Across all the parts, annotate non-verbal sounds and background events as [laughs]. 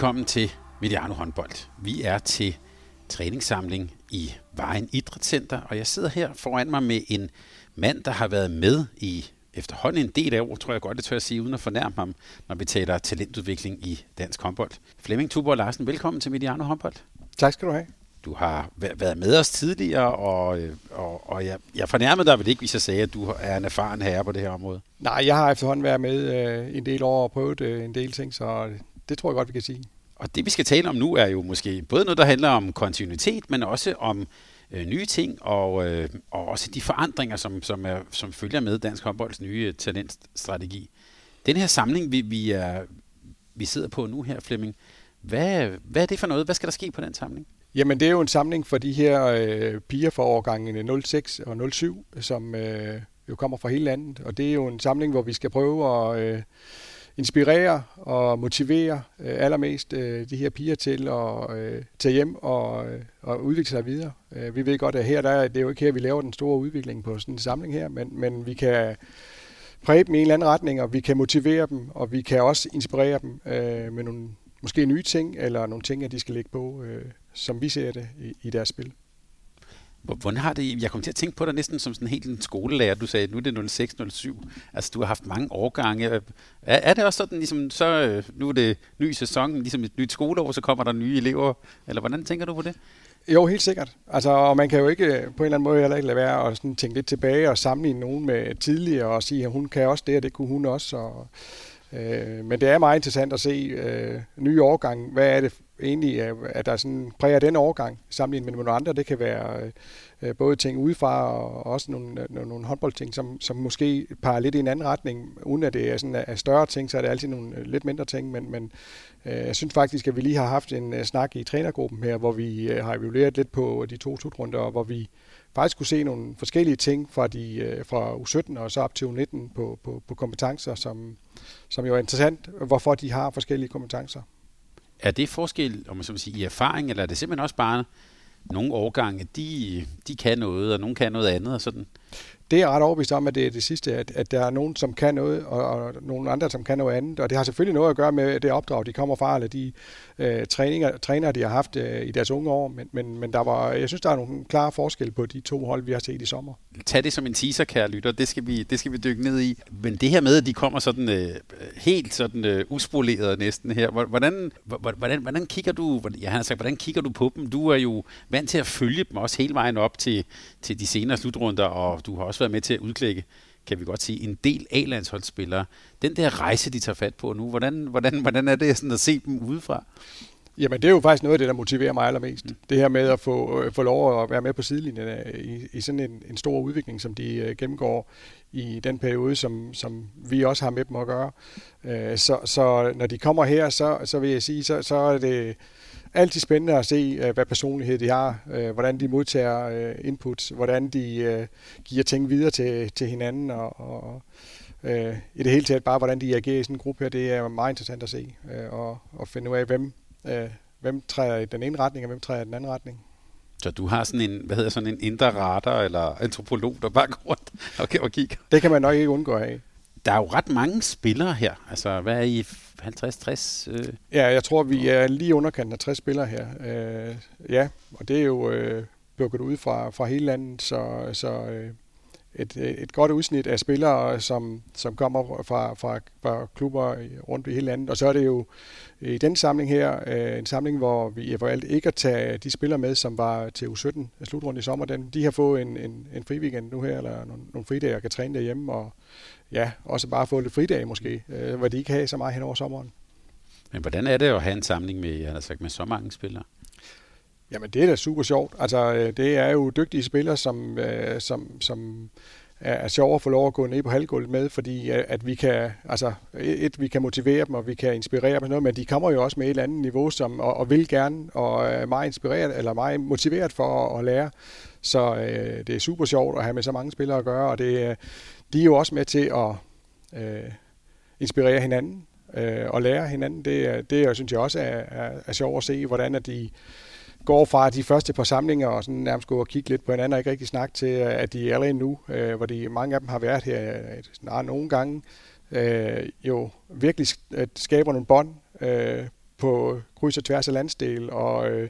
Velkommen til Mediano Håndbold. Vi er til træningssamling i Vejen Idrætscenter, og jeg sidder her foran mig med en mand, der har været med i efterhånden en del af år, tror jeg godt, det tør at sige, uden at fornærme ham, når vi taler talentudvikling i dansk håndbold. Flemming Tuborg Larsen, velkommen til Mediano Håndbold. Tak skal du have. Du har været med os tidligere, og, og, og jeg, jeg fornærmede dig vel ikke, hvis jeg sagde, at du er en erfaren herre på det her område? Nej, jeg har efterhånden været med øh, en del år og prøvet øh, en del ting, så det tror jeg godt, vi kan sige. Og det, vi skal tale om nu, er jo måske både noget, der handler om kontinuitet, men også om øh, nye ting, og, øh, og også de forandringer, som, som, er, som følger med Dansk Håndbolds nye talentstrategi. Den her samling, vi, vi, er, vi sidder på nu her, Flemming, hvad, hvad er det for noget? Hvad skal der ske på den samling? Jamen, det er jo en samling for de her øh, piger fra årgangene 06 og 07, som øh, jo kommer fra hele landet. Og det er jo en samling, hvor vi skal prøve at øh, inspirere og motivere øh, allermest øh, de her piger til at øh, tage hjem og, øh, og udvikle sig videre. Øh, vi ved godt, at her der, er det er jo ikke her, vi laver den store udvikling på sådan en samling her, men, men vi kan præge dem i en eller anden retning, og vi kan motivere dem, og vi kan også inspirere dem øh, med nogle måske nye ting, eller nogle ting, at de skal lægge på, øh, som vi ser det i, i deres spil. Hvordan har det, jeg kom til at tænke på dig næsten som sådan helt en skolelærer. Du sagde, nu er det 06-07. Altså, du har haft mange årgange. Er, er det også sådan, ligesom, så, øh, nu er det ny sæson, ligesom et nyt skoleår, så kommer der nye elever? Eller hvordan tænker du på det? Jo, helt sikkert. Altså, og man kan jo ikke øh, på en eller anden måde heller ikke lade være at sådan tænke lidt tilbage og sammenligne nogen med tidligere og sige, at hun kan også det, og det kunne hun også. Og, øh, men det er meget interessant at se øh, nye årgange. Hvad er det egentlig, øh, at der sådan præger den overgang sammenlignet med nogle andre. Det kan være øh, øh både ting udefra og også nogle, nogle, nogle håndboldting, som, som måske peger lidt i en anden retning. Uden at det er sådan er større ting, så er det altid nogle lidt mindre ting. Men, men øh, jeg synes faktisk, at vi lige har haft en uh, snak i trænergruppen her, hvor vi uh, har evalueret lidt på de to slutrunder, og hvor vi faktisk kunne se nogle forskellige ting fra, de, uh, fra U17 og så op til U19 på, på, på kompetencer, som, som jo er interessant, hvorfor de har forskellige kompetencer. Er det forskel, om man så vil sige, i erfaring, eller er det simpelthen også bare nogle årgange, de, de kan noget, og nogle kan noget andet og sådan? Det er jeg ret overbevist om, at det er det sidste, at, at der er nogen, som kan noget, og, og nogle andre, som kan noget andet. Og det har selvfølgelig noget at gøre med det opdrag, de kommer fra, eller de øh, træninger, træner, de har haft øh, i deres unge år. Men, men, men der var, jeg synes, der er nogle klare forskel på de to hold, vi har set i sommer. Tag det som en teaser, kære lytter. Det skal vi, det skal vi dykke ned i. Men det her med, at de kommer sådan øh, helt sådan øh, uspoleret næsten her. Hvordan, hvordan, hvordan kigger du, jeg har sagt, hvordan kigger du på dem? Du er jo vant til at følge dem også hele vejen op til, til de senere slutrunder, og du har også været med til at udklække kan vi godt sige, en del A-landsholdsspillere. Den der rejse, de tager fat på nu, hvordan, hvordan, hvordan er det sådan at se dem udefra? Jamen, det er jo faktisk noget af det, der motiverer mig allermest. Mm. Det her med at få, øh, få lov at være med på sidelinjen øh, i, i sådan en, en stor udvikling, som de uh, gennemgår i den periode, som, som vi også har med dem at gøre. Uh, så, så når de kommer her, så, så vil jeg sige, så, så er det altid spændende at se, hvad personlighed de har, hvordan de modtager inputs, hvordan de giver ting videre til, til hinanden, og, og i det hele taget bare, hvordan de agerer i sådan en gruppe her, det er meget interessant at se, og, og finde ud af, hvem, hvem træder i den ene retning, og hvem træder i den anden retning. Så du har sådan en, hvad hedder sådan en indre radar, eller antropolog, der bare går rundt og, og kigger? Det kan man nok ikke undgå af. Der er jo ret mange spillere her. Altså, hvad er I 50-60? Øh? Ja, jeg tror, vi er lige underkanten af 60 spillere her. Øh, ja, og det er jo øh, bukket ud fra, fra hele landet, så, så øh, et, øh, et godt udsnit af spillere, som, som kommer fra, fra, fra klubber rundt i hele landet. Og så er det jo i den samling her, øh, en samling, hvor vi har valgt ikke at tage de spillere med, som var til U17 øh, slutrunde i sommer. Den, de har fået en, en, en fri weekend nu her, eller nogle, nogle fridage, og kan træne derhjemme, og ja, også bare få lidt fridage måske, øh, hvor de ikke har så meget hen over sommeren. Men hvordan er det at have en samling med, jeg har sagt, med så mange spillere? Jamen, det er da super sjovt. Altså, øh, det er jo dygtige spillere, som, øh, som, som er sjovere at få lov at gå ned på halvgulvet med, fordi øh, at vi kan, altså, et, vi kan motivere dem, og vi kan inspirere dem noget, men de kommer jo også med et eller andet niveau, som, og, og vil gerne, og er meget inspireret, eller meget motiveret for at, at lære. Så øh, det er super sjovt at have med så mange spillere at gøre, og det, øh, de er jo også med til at øh, inspirere hinanden øh, og lære hinanden. Det, det synes jeg også er, er, er sjovt at se, hvordan at de går fra de første par samlinger og sådan nærmest går og kigge lidt på hinanden og ikke rigtig snakke til, øh, at de er allerede nu, øh, hvor de, mange af dem har været her øh, snart nogle gange, øh, jo virkelig øh, skaber nogle bånd øh, på kryds og tværs af landsdel, og øh,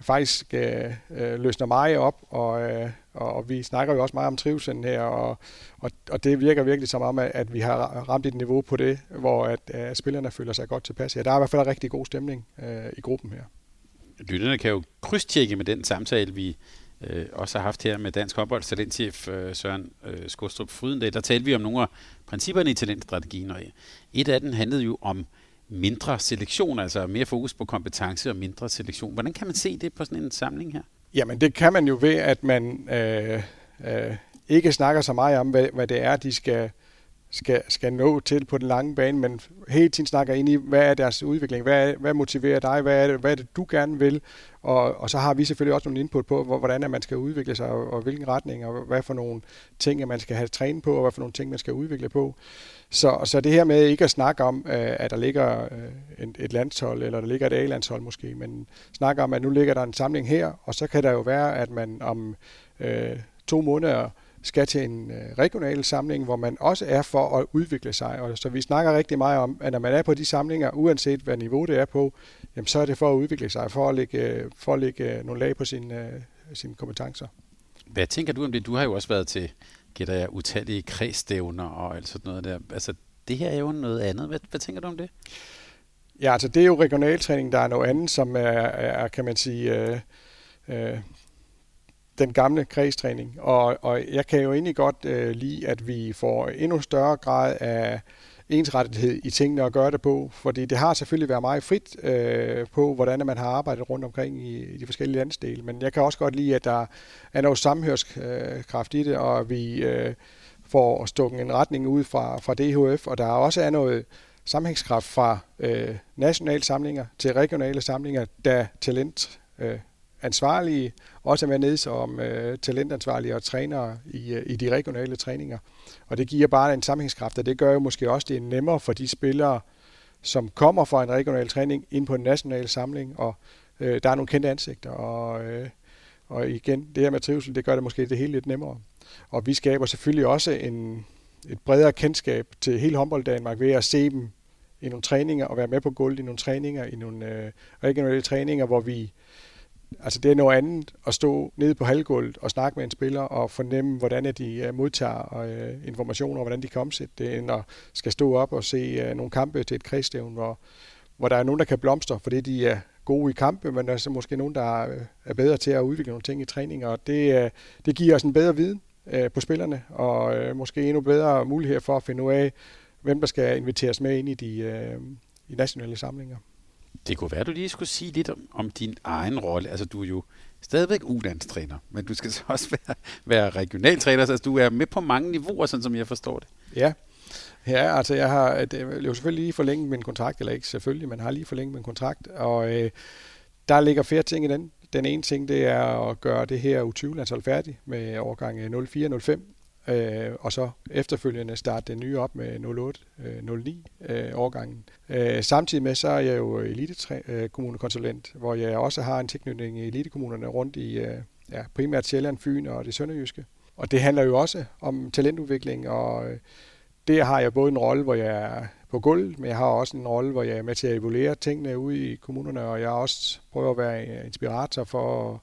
faktisk øh, øh, løsner meget op, og, øh, og vi snakker jo også meget om trivselen her, og, og, og det virker virkelig som om, at vi har ramt et niveau på det, hvor at, at spillerne føler sig godt tilpas her. Der er i hvert fald en rigtig god stemning øh, i gruppen her. Lytterne kan jo krydstjekke med den samtale, vi øh, også har haft her med Dansk Håndbolds talentchef øh, Søren øh, Skostrup Frydendal. Der talte vi om nogle af principperne i talentstrategien, og øh, et af dem handlede jo om mindre selektion, altså mere fokus på kompetence og mindre selektion. Hvordan kan man se det på sådan en samling her? Jamen det kan man jo ved, at man øh, øh, ikke snakker så meget om, hvad, hvad det er, de skal skal, skal nå til på den lange bane, men hele tiden snakker ind i, hvad er deres udvikling, hvad, er, hvad motiverer dig, hvad er, det, hvad er det, du gerne vil, og, og så har vi selvfølgelig også nogle input på, hvordan man skal udvikle sig, og, og hvilken retning, og hvad for nogle ting, man skal have trænet på, og hvad for nogle ting, man skal udvikle på. Så, så det her med ikke at snakke om, øh, at der ligger øh, et landshold, eller der ligger et A-landshold måske, men snakke om, at nu ligger der en samling her, og så kan der jo være, at man om øh, to måneder skal til en øh, regional samling, hvor man også er for at udvikle sig. Og så vi snakker rigtig meget om, at når man er på de samlinger, uanset hvad niveau det er på, jamen så er det for at udvikle sig, for at lægge, for at lægge øh, nogle lag på sine, øh, sine kompetencer. Hvad tænker du om det? Du har jo også været til, gætter jeg, utallige kredsstævner og alt sådan noget der. Altså, det her er jo noget andet. Hvad, hvad tænker du om det? Ja, altså det er jo regionaltræning, der er noget andet, som er, er kan man sige, øh, øh, den gamle kredstræning. Og, og jeg kan jo egentlig godt øh, lide, at vi får endnu større grad af ensrettighed i tingene at gøre det på, fordi det har selvfølgelig været meget frit øh, på, hvordan man har arbejdet rundt omkring i, i de forskellige landsdele, men jeg kan også godt lide, at der er noget samhørskraft øh, i det, og vi øh, får stukket en retning ud fra, fra DHF, og der også er noget sammenhængskraft fra øh, nationale samlinger til regionale samlinger, da talent øh, ansvarlige også at være nede som øh, talentansvarlige og trænere i, øh, i de regionale træninger. Og det giver bare en sammenhængskraft, og det gør jo måske også, det er nemmere for de spillere, som kommer fra en regional træning ind på en national samling, og øh, der er nogle kendte ansigter, og, øh, og igen, det her med trivsel, det gør det måske det hele lidt nemmere. Og vi skaber selvfølgelig også en, et bredere kendskab til hele håndbold Danmark ved at se dem i nogle træninger og være med på gulvet i nogle træninger, i nogle øh, regionale træninger, hvor vi altså det er noget andet at stå nede på halvgulvet og snakke med en spiller og fornemme, hvordan de øh, modtager øh, informationer, og hvordan de kan omsætte det, end at skal stå op og se øh, nogle kampe til et kredsstævn, hvor, hvor der er nogen, der kan blomstre, fordi de er gode i kampe, men der er så måske nogen, der er bedre til at udvikle nogle ting i træning, og det, det giver os en bedre viden på spillerne, og måske endnu bedre mulighed for at finde ud af, hvem der skal inviteres med ind i de i nationale samlinger. Det kunne være, at du lige skulle sige lidt om, om din egen rolle. Altså, du er jo stadigvæk ulandstræner, men du skal så også [laughs] være, være regionaltræner, så du er med på mange niveauer, sådan som jeg forstår det. Ja, Ja, altså jeg har det øh, er jo selvfølgelig lige forlænget min kontrakt, eller ikke selvfølgelig, men har lige forlænget min kontrakt, og øh, der ligger flere ting i den. Den ene ting, det er at gøre det her U20-landshold færdigt med årgang 04-05, øh, og så efterfølgende starte det nye op med 08-09 øh, øh, årgangen. Øh, samtidig med så er jeg jo elitekommunekonsulent, øh, hvor jeg også har en tilknytning i elitekommunerne rundt i øh, ja, primært Sjælland, Fyn og det sønderjyske. Og det handler jo også om talentudvikling, og øh, der har jeg både en rolle, hvor jeg er på gulvet, men jeg har også en rolle, hvor jeg er med til at evaluere tingene ude i kommunerne, og jeg også prøver at være øh, inspirator for,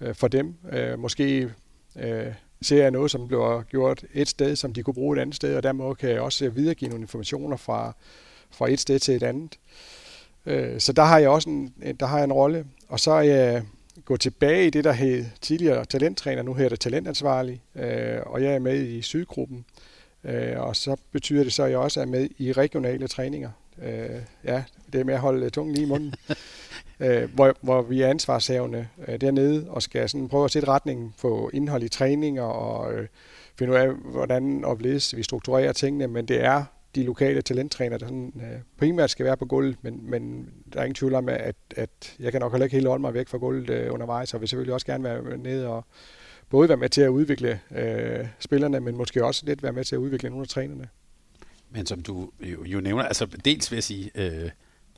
øh, for dem. Øh, måske øh, ser jeg noget, som bliver gjort et sted, som de kunne bruge et andet sted, og dermed kan jeg også videregive nogle informationer fra, fra et sted til et andet. Øh, så der har jeg også en, der har jeg en rolle. Og så er jeg gået tilbage i det, der hed tidligere talenttræner, nu hedder det talentansvarlig, øh, og jeg er med i sydgruppen. Øh, og så betyder det så, at jeg også er med i regionale træninger. Ja, det er med at holde tungen lige i munden. [laughs] øh, hvor, hvor vi er ansvarshavende øh, dernede og skal sådan prøve at sætte retningen på indhold i træninger og øh, finde ud af, hvordan og vi strukturerer tingene, men det er de lokale talenttræner, der sådan, øh, primært skal være på gulvet, men, men der er ingen tvivl om, at, at jeg kan nok heller ikke helt holde mig væk fra gulvet øh, undervejs, og vil selvfølgelig også gerne være nede og både være med til at udvikle øh, spillerne, men måske også lidt være med til at udvikle nogle af trænerne. Men som du jo, jo nævner, altså dels vil jeg sige, øh,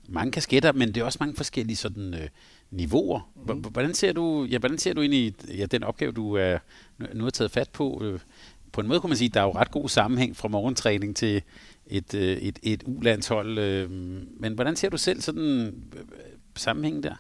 mange kasketter, men det er også mange forskellige sådan, øh, niveauer. Mm. Hvordan ser du, ja, hvordan ser du ind i ja, den opgave, du er, nu har taget fat på? Øh, på en måde kunne man sige, at der er jo ret god sammenhæng fra morgentræning til et, øh, et, et U-landshold. Øh, men hvordan ser du selv sådan øh, sammenhængen der?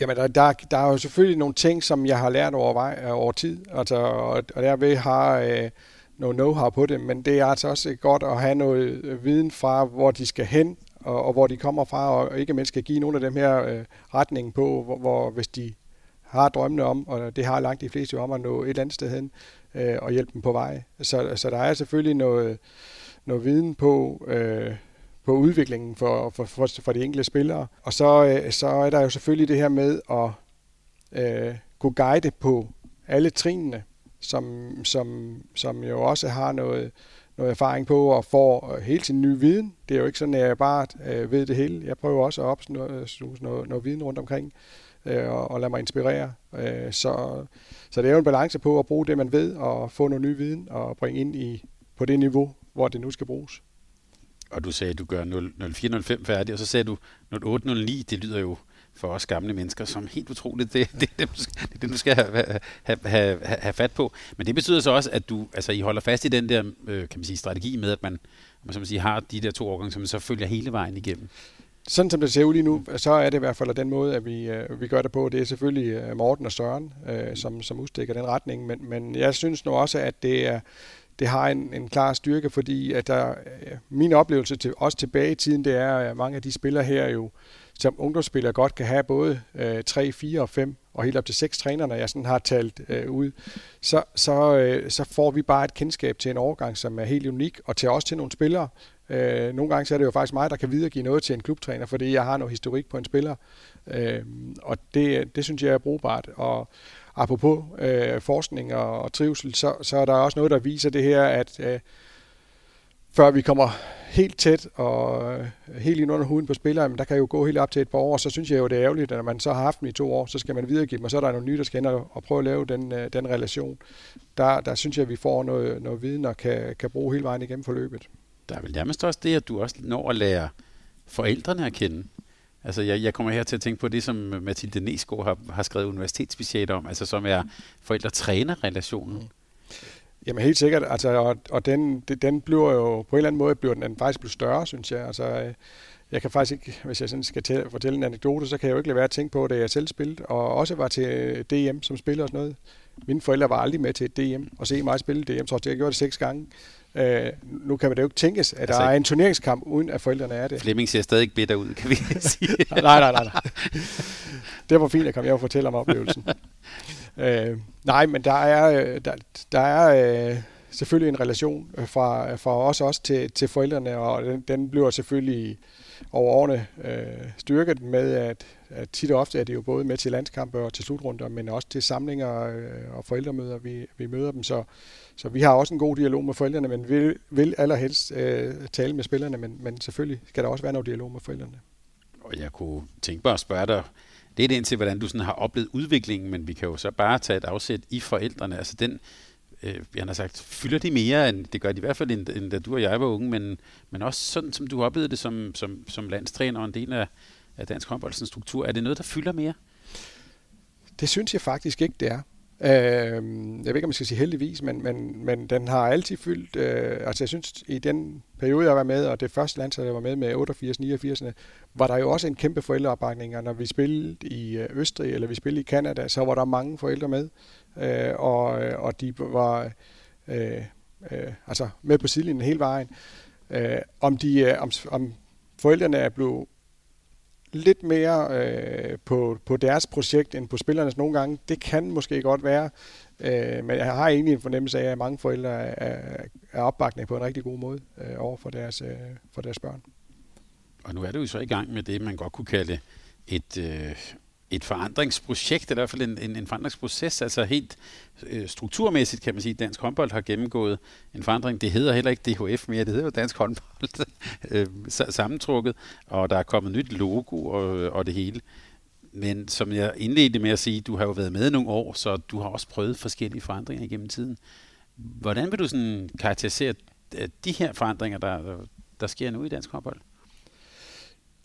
Jamen, der, der, der er jo selvfølgelig nogle ting, som jeg har lært over, vej, over tid, altså, og, og derved har øh, noget know-how på det, men det er altså også godt at have noget viden fra, hvor de skal hen, og, og hvor de kommer fra, og ikke mindst skal give nogle af dem her øh, retning på, hvor, hvor hvis de har drømmene om, og det har langt de fleste jo om at nå et eller andet sted hen, øh, og hjælpe dem på vej. Så, så der er selvfølgelig noget, noget viden på, øh, på udviklingen for, for, for, for de enkelte spillere. Og så, øh, så er der jo selvfølgelig det her med at øh, kunne guide på alle trinene, som, som, som jo også har noget, noget erfaring på og får øh, hele tiden ny viden. Det er jo ikke sådan, at jeg bare øh, ved det hele. Jeg prøver også at opsnuse øh, noget, noget, viden rundt omkring øh, og, og lade mig inspirere. Øh, så, så det er jo en balance på at bruge det, man ved, og få noget ny viden og bringe ind i på det niveau, hvor det nu skal bruges. Og du sagde, at du gør 0405 færdig, og så sagde du 0809. Det lyder jo for os gamle mennesker som helt utroligt. Det, det, det, det er det, du skal have, have, have, have fat på. Men det betyder så også, at du altså, I holder fast i den der øh, kan man sige, strategi med, at man, man, så man har de der to årgange, som man så følger hele vejen igennem. Sådan som det ser ud lige nu, så er det i hvert fald den måde, at vi, øh, vi gør det på. Det er selvfølgelig øh, Morten og Søren, øh, som, som udstikker den retning, men, men jeg synes nu også, at det er det har en, en klar styrke, fordi at der, min oplevelse til, også tilbage i tiden, det er, at mange af de spillere her jo, som ungdomsspiller godt kan have både øh, 3, 4 og 5 og helt op til 6 træner, når jeg sådan har talt øh, ud, så, så, øh, så får vi bare et kendskab til en overgang, som er helt unik, og til også til nogle spillere. Øh, nogle gange så er det jo faktisk mig, der kan videregive noget til en klubtræner, fordi jeg har noget historik på en spiller, øh, og det, det synes jeg er brugbart. Og, apropos øh, forskning og, og trivsel, så, så er der også noget, der viser det her, at øh, før vi kommer helt tæt og øh, helt ind under huden på spilleren, der kan jo gå helt op til et par år, så synes jeg jo, det er ærgerligt, at når man så har haft dem i to år, så skal man videregive dem, og så er der nogle nye, der skal ind og, prøve at lave den, øh, den relation. Der, der synes jeg, at vi får noget, noget viden og kan, kan bruge hele vejen igennem forløbet. Der er vel nærmest også det, at du også når at lære forældrene at kende. Altså, jeg, jeg kommer her til at tænke på det, som Mathilde Nesgaard har, har skrevet universitetsspecialt om, altså som er forældre-træner-relationen. Mm. Jamen helt sikkert, altså, og, og den, den bliver jo på en eller anden måde bliver den faktisk blevet større, synes jeg. Altså, øh, jeg kan faktisk ikke, hvis jeg sådan skal tælle, fortælle en anekdote, så kan jeg jo ikke lade være at tænke på, da jeg selv spillede, og også var til DM som spiller og sådan noget. Mine forældre var aldrig med til et DM og se mig spille DM, så jeg gjorde det seks gange. Øh, nu kan man det jo ikke tænkes, at altså, der er en turneringskamp, uden at forældrene er det. Flemming ser stadig ikke bitter ud, kan vi [laughs] sige. nej, nej, nej, nej. Det var fint, at komme jeg og fortælle om oplevelsen øh, nej, men der er, øh, der, der er øh, selvfølgelig en relation øh, fra, fra os også til, til forældrene, og den, den bliver selvfølgelig over årene øh, styrket med, at, at tit og ofte er det jo både med til landskampe og til slutrunder, men også til samlinger øh, og forældremøder, vi, vi møder dem. Så, så vi har også en god dialog med forældrene, men vil, vil allerhelst øh, tale med spillerne, men, men selvfølgelig skal der også være noget dialog med forældrene. Og jeg kunne tænke mig at spørge dig lidt ind til, hvordan du sådan har oplevet udviklingen, men vi kan jo så bare tage et afsæt i forældrene. Altså den, øh, jeg har sagt, fylder de mere, end det gør de i hvert fald, end, end da du og jeg var unge, men, men også sådan, som du oplevede det som, som, som landstræner og en del af, af dansk håndboldsens struktur. Er det noget, der fylder mere? Det synes jeg faktisk ikke, det er. Øh, jeg ved ikke, om jeg skal sige heldigvis, men, men, men den har altid fyldt, øh, altså jeg synes, i den periode, jeg var med, og det første land, jeg var med med 88-89'erne, var der jo også en kæmpe forældreopbakning, og når vi spillede i øh, Østrig, eller vi spillede i Kanada, så var der mange forældre med, øh, og, øh, og de var øh, øh, altså med på sidelinjen hele vejen. Øh, om, de, øh, om, om forældrene er blevet lidt mere øh, på, på deres projekt end på spillernes nogle gange. Det kan måske godt være, øh, men jeg har egentlig en fornemmelse af, at mange forældre er, er opbakning på en rigtig god måde øh, over for deres, øh, for deres børn. Og nu er du jo så i gang med det, man godt kunne kalde et, øh, et forandringsprojekt, eller i hvert fald en, en, en forandringsproces, altså helt øh, strukturmæssigt kan man sige, at dansk håndbold har gennemgået en forandring. Det hedder heller ikke DHF mere, det hedder jo dansk håndbold [laughs] øh, sammentrukket, og der er kommet nyt logo og, øh, og det hele. Men som jeg indledte med at sige, du har jo været med nogle år, så du har også prøvet forskellige forandringer igennem tiden. Hvordan vil du sådan karakterisere de her forandringer, der, der sker nu i dansk håndbold?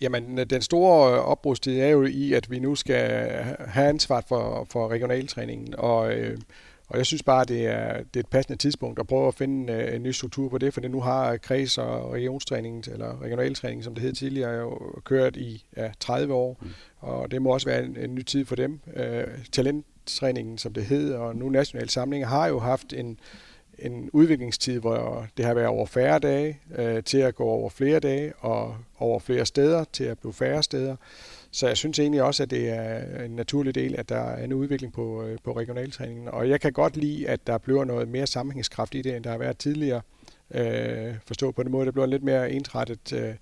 Jamen, den store opbrudstid er jo i, at vi nu skal have ansvar for, for regionaltræningen, og, øh, og jeg synes bare, det er, det er et passende tidspunkt at prøve at finde øh, en ny struktur på det, for det nu har kreds- og regionstræningen, eller regionaltræningen, som det hed tidligere, jo kørt i ja, 30 år, mm. og det må også være en, en ny tid for dem. Øh, talenttræningen, som det hed, og nu National Samling, har jo haft en, en udviklingstid, hvor det har været over færre dage, øh, til at gå over flere dage, og over flere steder, til at blive færre steder. Så jeg synes egentlig også, at det er en naturlig del, at der er en udvikling på, øh, på regionaltræningen. Og jeg kan godt lide, at der bliver noget mere sammenhængskraft i det, end der har været tidligere. Øh, forstå på den måde, det bliver lidt mere ensrettet, øh,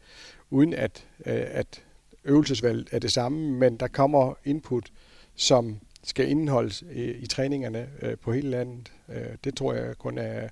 uden at, øh, at øvelsesvalget er det samme, men der kommer input, som skal indeholdes i, i træningerne øh, på hele landet. Øh, det tror jeg kun er,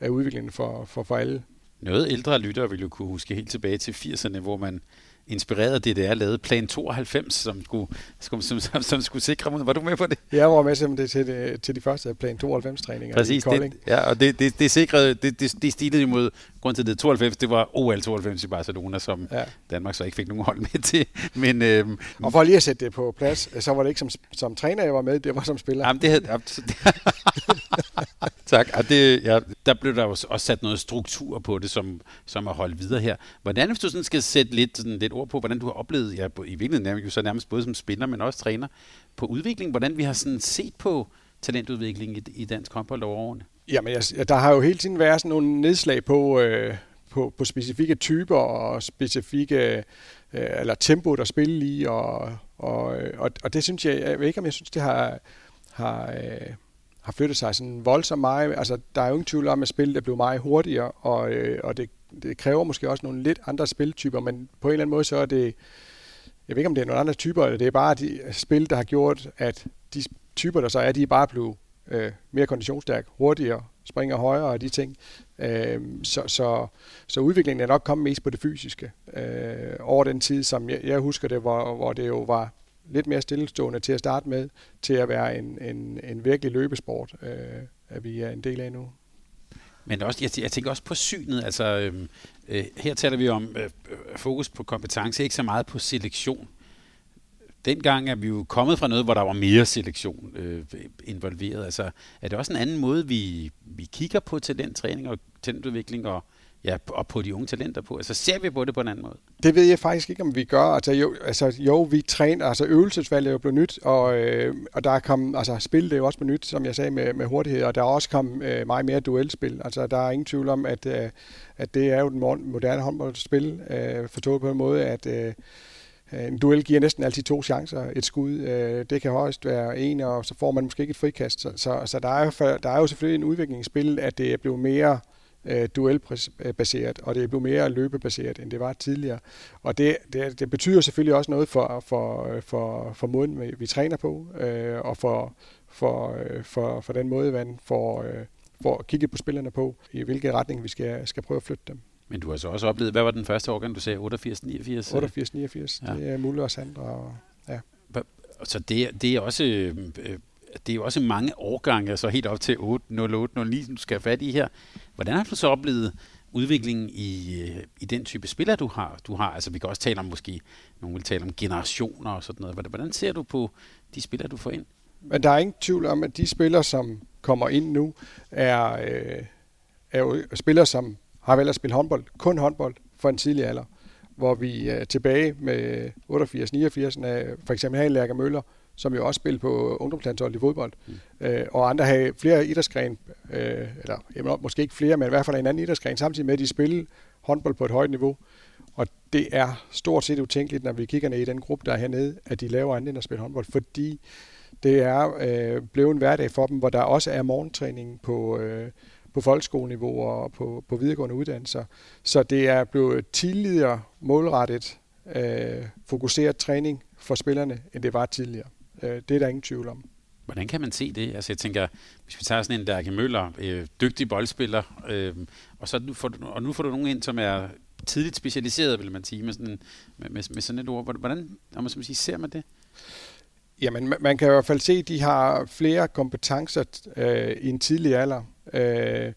er udviklingen for, for, for alle. Noget ældre lyttere vil jo kunne huske helt tilbage til 80'erne, hvor man inspireret af DDR lavede Plan 92, som skulle, som, som, som, som skulle sikre mod. Var du med på det? Jeg var med simpelthen til, det, til de første Plan 92-træninger Præcis, i Kolding. Det, ja, og det, det, det sikrede, det, det, det stilede imod, grund til det 92, det var OL 92 i Barcelona, som ja. Danmark så ikke fik nogen hold med til. Men, øhm, og for lige at sætte det på plads, så var det ikke som, som træner, jeg var med, det var som spiller. Jamen, det havde, [laughs] tak. Og det, ja, der blev der også sat noget struktur på det, som, som er holdt videre her. Hvordan, hvis du sådan skal sætte lidt, sådan lidt ord på, hvordan du har oplevet, ja, i virkeligheden jo så nærmest både som spiller, men også træner, på udviklingen, hvordan vi har sådan set på talentudvikling i, i dansk håndbold over årene? Jamen, jeg, der har jo hele tiden været sådan nogle nedslag på, øh, på, på specifikke typer og specifikke øh, eller tempo, der spiller i, og, og, øh, og, og det synes jeg, jeg ved ikke, om jeg synes, det har, har, øh, har flyttet sig sådan voldsomt meget. Altså, der er jo ingen tvivl om, at spillet er blevet meget hurtigere, og, øh, og det, det kræver måske også nogle lidt andre spiltyper, men på en eller anden måde, så er det, jeg ved ikke, om det er nogle andre typer, eller det er bare de spil, der har gjort, at de typer, der så er, de er bare blevet øh, mere konditionsstærke, hurtigere, springer højere og de ting. Øh, så, så, så udviklingen er nok kommet mest på det fysiske øh, over den tid, som jeg, jeg husker det, hvor, hvor det jo var lidt mere stillestående til at starte med, til at være en, en, en virkelig løbesport, øh, at vi er en del af nu. Men også, jeg, jeg tænker også på synet. Altså, øhm, øh, her taler vi om øh, øh fokus på kompetence, ikke så meget på selektion. Dengang er vi jo kommet fra noget, hvor der var mere selektion øh, involveret. Altså, er det også en anden måde, vi, vi kigger på talenttræning og talentudvikling og, ja, og på de unge talenter på? Altså ser vi på det på en anden måde? Det ved jeg faktisk ikke, om vi gør. Altså jo, altså, jo vi træner, altså øvelsesvalget er jo blevet nyt, og, øh, og der er kommet, altså spil det er jo også nyt, som jeg sagde, med, med hurtighed, og der er også kommet øh, meget mere duelspil. Altså der er ingen tvivl om, at, øh, at det er jo den moderne håndboldspil, øh, forstået på en måde, at øh, en duel giver næsten altid to chancer, et skud. Øh, det kan højst være en, og så får man måske ikke et frikast. Så, så, så der, er jo, der er jo selvfølgelig en udvikling i spillet, at det er blevet mere øh, duelbaseret, og det er blevet mere løbebaseret, end det var tidligere. Og det, det, det betyder selvfølgelig også noget for, for, for, for måden, vi, træner på, øh, og for, for, øh, for, for den måde, man får, øh, får kigget på spillerne på, i hvilken retning vi skal, skal prøve at flytte dem. Men du har så også oplevet, hvad var den første årgang, du sagde? 88-89? 88-89, ja. det er Mulle og Sandra. Og, ja. Så det, det er også... Øh, det er jo også mange årgange, altså helt op til 8, 08, 09, som du skal have fat i her. Hvordan har du så oplevet udviklingen i, øh, i den type spillere, du har? Du har, altså vi kan også tale om måske, nogen vil tale om generationer og sådan noget. Hvordan ser du på de spillere, du får ind? Men der er ingen tvivl om, at de spillere, som kommer ind nu, er, øh, er jo spillere, som har valgt at spille håndbold, kun håndbold, for en tidlig alder. Hvor vi er tilbage med 88-89, for eksempel her i Lærke Møller, som jo også spiller på ungdomslandsholdet i fodbold. Mm. Øh, og andre har flere idrætsgren, øh, eller jamen, måske ikke flere, men i hvert fald en anden idrætsgren, samtidig med, at de spiller håndbold på et højt niveau. Og det er stort set utænkeligt, når vi kigger ned i den gruppe, der er hernede, at de laver andet end at spille håndbold, fordi det er øh, blevet en hverdag for dem, hvor der også er morgentræning på, øh, på folkeskoleniveau og på, på videregående uddannelser. Så det er blevet tidligere målrettet øh, fokuseret træning for spillerne, end det var tidligere. Øh, det er der ingen tvivl om. Hvordan kan man se det? Altså jeg tænker, hvis vi tager sådan en Derke Møller, øh, dygtig boldspiller, øh, og, så nu får du, og nu får du nogen ind, som er tidligt specialiseret, vil man sige, med sådan, med, med, med sådan et ord. Hvordan om man, som sige, ser man det? Jamen, man kan i hvert fald se, at de har flere kompetencer øh, i en tidlig alder. Øh,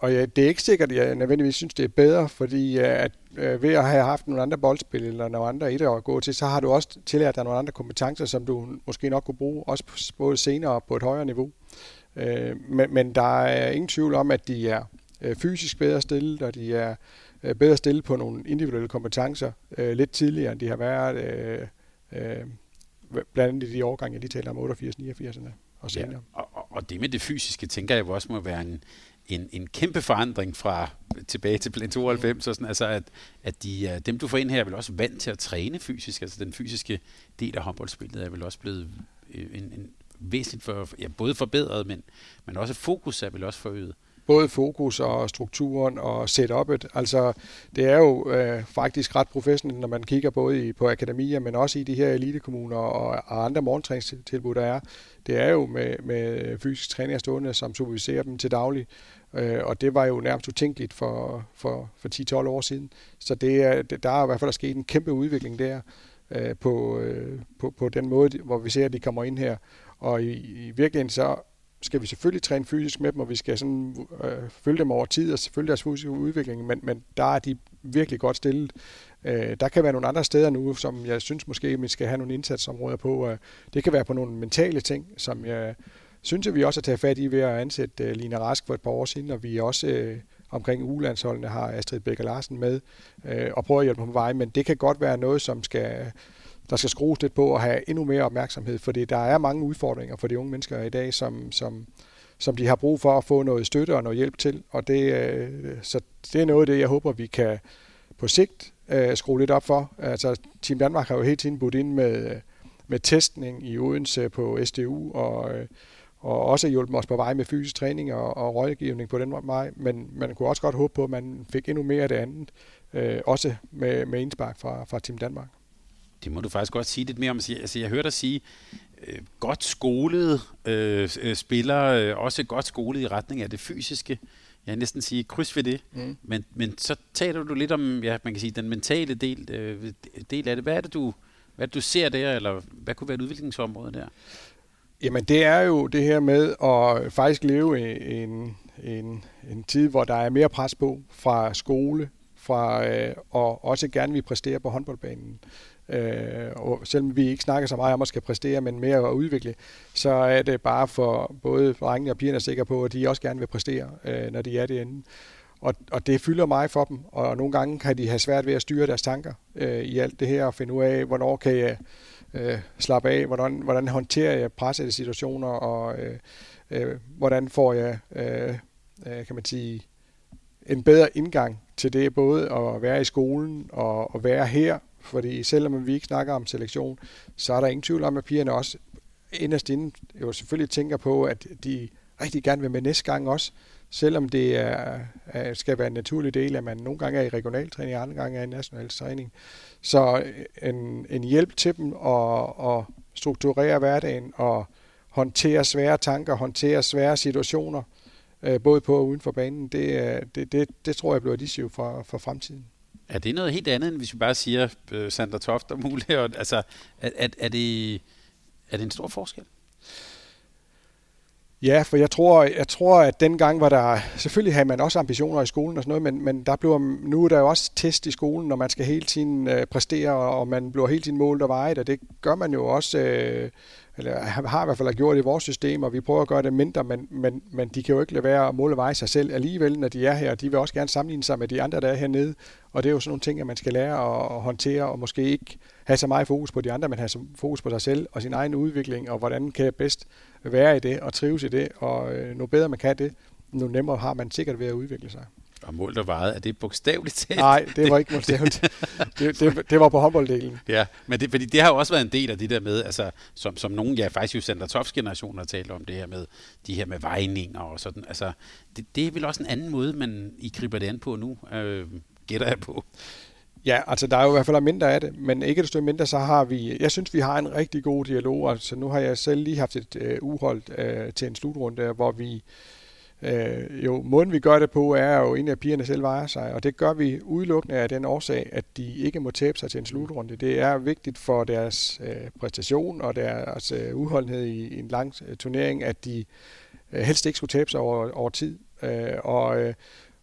og ja, det er ikke sikkert, at jeg nødvendigvis synes, det er bedre, fordi at øh, ved at have haft nogle andre boldspil eller nogle andre et at gå til, så har du også tillært dig nogle andre kompetencer, som du måske nok kunne bruge, også både senere på et højere niveau. Øh, men, men der er ingen tvivl om, at de er øh, fysisk bedre stillet, og de er øh, bedre stillet på nogle individuelle kompetencer øh, lidt tidligere, end de har været øh, øh, blandt andet i de årgange, jeg lige taler om 88-89'erne og senere. Ja, og, og det med det fysiske, tænker jeg også må være en, en, en kæmpe forandring fra tilbage til plan 92, og sådan, altså at, at de, øh, dem du får ind her er vel også vant til at træne fysisk, altså den fysiske del af håndboldspillet er vel også blevet øh, en, en væsentligt for, ja, både forbedret, men, men også fokus er vel også forøget både fokus og strukturen og setup'et. Altså, det er jo øh, faktisk ret professionelt, når man kigger både i, på akademier, men også i de her elitekommuner og, og andre morgentræningstilbud, der er. Det er jo med, med fysisk træning stående, som superviserer dem til daglig. Øh, og det var jo nærmest utænkeligt for, for, for 10-12 år siden. Så det er, det, der er i hvert fald sket en kæmpe udvikling der øh, på, øh, på, på den måde, hvor vi ser, at de kommer ind her. Og i, i virkeligheden så skal vi selvfølgelig træne fysisk med dem, og vi skal sådan, øh, følge dem over tid og selvfølgelig deres fysiske udvikling, men, men der er de virkelig godt stillet. Øh, der kan være nogle andre steder nu, som jeg synes måske, vi skal have nogle indsatsområder på. Øh, det kan være på nogle mentale ting, som jeg synes, at vi også har taget fat i ved at ansætte øh, Lina Rask for et par år siden, og vi også øh, omkring ulandsholdene har Astrid Becker Larsen med øh, og prøver at hjælpe på vej, men det kan godt være noget, som skal der skal skrues lidt på at have endnu mere opmærksomhed, fordi der er mange udfordringer for de unge mennesker i dag, som, som, som de har brug for at få noget støtte og noget hjælp til. Og det, øh, så det er noget af det, jeg håber, vi kan på sigt øh, skrue lidt op for. Altså, Team Danmark har jo hele tiden budt ind med, med testning i Odense på SDU, og, øh, og også hjulpet os på vej med fysisk træning og, og rådgivning på den vej. Men man kunne også godt håbe på, at man fik endnu mere af det andet, øh, også med, med indspark fra, fra Team Danmark. Det må du faktisk godt sige lidt mere om. Altså, jeg hørte dig sige, øh, godt skolet øh, øh, spillere, øh, også godt skolet i retning af det fysiske. Jeg vil næsten sige kryds ved det. Mm. Men, men så taler du lidt om, ja, man kan sige, den mentale del, øh, del af det. Hvad er det, du, hvad er det, du ser der, eller hvad kunne være et udviklingsområde der? Jamen, det er jo det her med at faktisk leve i en, en, en tid, hvor der er mere pres på fra skole, fra, øh, og også gerne vil præstere på håndboldbanen. Øh, og selvom vi ikke snakker så meget om at skal præstere, men mere at udvikle, så er det bare for både drengene og pigerne sikre på, at de også gerne vil præstere, øh, når de er derinde. Og, og det fylder mig for dem, og nogle gange kan de have svært ved at styre deres tanker øh, i alt det her, og finde ud af, hvornår kan jeg øh, slappe af, hvordan, hvordan håndterer jeg pressede situationer, og øh, øh, hvordan får jeg, øh, øh, kan man sige, en bedre indgang til det, både at være i skolen og at være her, fordi selvom vi ikke snakker om selektion, så er der ingen tvivl om, at pigerne også inderst inde jo selvfølgelig tænker på, at de rigtig gerne vil med næste gang også, selvom det er, skal være en naturlig del, at man nogle gange er i regionaltræning, andre gange er i national træning. Så en, en hjælp til dem at, at strukturere hverdagen og håndtere svære tanker, håndtere svære situationer, øh, både på og uden for banen, det, øh, det, det, det tror jeg bliver et issue for, for fremtiden. Er det noget helt andet, end hvis vi bare siger uh, Sander Toft og muligt? Altså, er, er, er, det, er det en stor forskel? Ja, for jeg tror, jeg tror, at dengang var der, selvfølgelig havde man også ambitioner i skolen og sådan noget, men, men der blev, nu er der jo også test i skolen, når man skal hele tiden øh, præstere, og man bliver hele tiden målt og vejet, og det gør man jo også øh, eller har i hvert fald gjort det i vores system, og vi prøver at gøre det mindre, men, men, men de kan jo ikke lade være at måle veje sig selv alligevel, når de er her. De vil også gerne sammenligne sig med de andre, der er hernede, og det er jo sådan nogle ting, at man skal lære at, at håndtere, og måske ikke have så meget fokus på de andre, men have så fokus på sig selv og sin egen udvikling, og hvordan kan jeg bedst være i det og trives i det, og øh, nu bedre man kan det, nu nemmere har man sikkert ved at udvikle sig. Og målt og vejet, er det bogstaveligt talt? Nej, det var ikke [laughs] bogstaveligt. det, det, det, var på håndbolddelen. Ja, men det, fordi det har jo også været en del af det der med, altså, som, som nogen, ja faktisk jo Sander Tofts generation har talt om, det her med, de her med vejninger og sådan. Altså, det, det er vel også en anden måde, man I griber det an på nu, øh, gætter jeg på. Ja, altså der er jo i hvert fald mindre af det, men ikke desto mindre, så har vi, jeg synes, vi har en rigtig god dialog. Altså nu har jeg selv lige haft et øh, uholdt øh, til en slutrunde, hvor vi øh, jo, måden vi gør det på, er jo egentlig, at pigerne selv vejer sig, og det gør vi udelukkende af den årsag, at de ikke må tabe sig til en slutrunde. Det er vigtigt for deres øh, præstation og deres øh, udholdenhed i, i en lang øh, turnering, at de øh, helst ikke skulle tabe sig over, over tid. Øh, og øh,